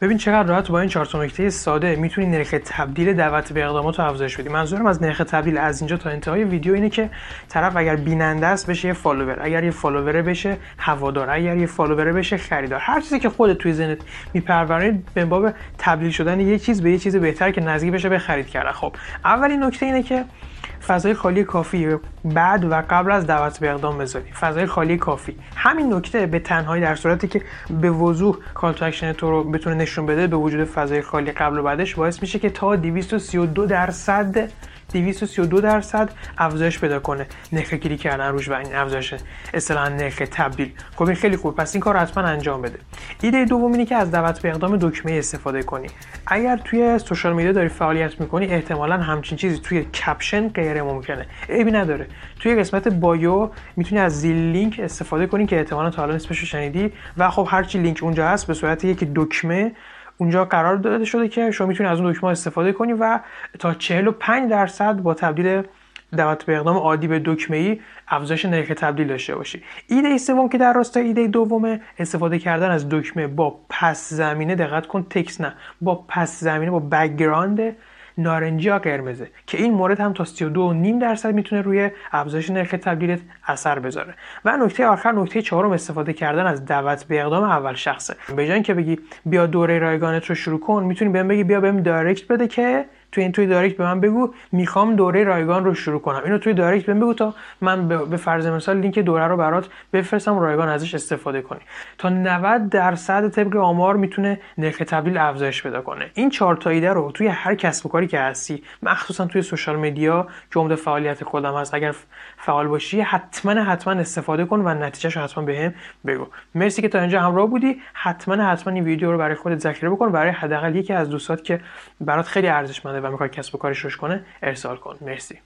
ببین چقدر راحت با این چهار نکته ساده. می‌تونی نرخ تبدیل دعوت به اقدامات رو افزایش بدی. منظورم از نرخ تبدیل از اینجا تا انتهای ویدیو اینه که طرف اگر بیننده است بشه یه follower. اگر یه follower بشه هوادار. اگر یه follower بشه خریدار. هر چیزی که خودت توی ذهنت میپرورید به باب تبدیل شدن یه چیز به یه چیز بهتر که نزدیک بشه به خرید کردن. خب اولین نکته اینه که فضای خالی کافی. بعد و قبل از دعوت به اقدام بذاری. فضای خالی کافی. همین نکته به تنهایی در صورتی که به وضوح call to action تو رو بتونه نشون بده به وجود فضای خالی قبل و بعدش باعث میشه که تا 232 درصد 232 درصد افزایش پیدا کنه. نرخ کلیک کردن روش و این افزایش اصطلاحا نرخ تبدیل. خب این خیلی خوب. پس این کار حتما انجام بده. ایده دوم اینه که از دعوت به اقدام دکمه استفاده کنی. اگر توی social media داری فعالیت می‌کنی احتمالا همچین چیزی توی caption غیر ممکنه. عیبی نداره. توی قسمت bio می‌تونی از ZilLink استفاده کنی که احتمالا تا حالا اسمش شنیدی. و خب هرچی لینک اونجا هست به صورت یک دکمه اونجا قرار داده شده که شما می‌تونید از اون دکمه استفاده کنی و تا 45 درصد با تبدیل دعوت به اقدام عادی به دکمه ای افزایش نرخ تبدیل داشته باشی. ایده سوم که در راستای ایده دومه استفاده کردن از دکمه با پس زمینه دقت کن تکس نه با پس زمینه با background نارنجی یا قرمزه که این مورد هم تا 32.5 درصد می‌تونه روی افزایش نرخ تبدیلت اثر بذاره. و نکته آخر نکته چهارم استفاده کردن از دعوت به اقدام اول شخصه. به جای اینکه بگی بیا دوره رایگانت رو شروع کن می‌تونی بهم بگی بیا بهم direct بده که توی این توی direct به من بگو می‌خوام دوره رایگان رو شروع کنم. اینو توی direct بهم بگو تا من به فرض مثال لینک دوره رو برات بفرستم رایگان ازش استفاده کنی. تا 90 درصد طبق آمار می‌تونه نرخ تبدیل افزایش پیدا کنه. این چهار تا ایده رو توی هر کسب و کاری که هستی مخصوصا توی social media که عمده فعالیت خودم هست. اگر فعال باشی حتما حتما استفاده کن و نتیجهش رو حتما بهم بگو. مرسی که تا اینجا همراه بودی. حتما حتما این ویدیو رو برای خودت ذخیره بکن. برای حداقل یکی از دوستات که برات خیلی ارزشمنده و می‌خواد کسب و کارش روش کنه ارسال کن. مرسی.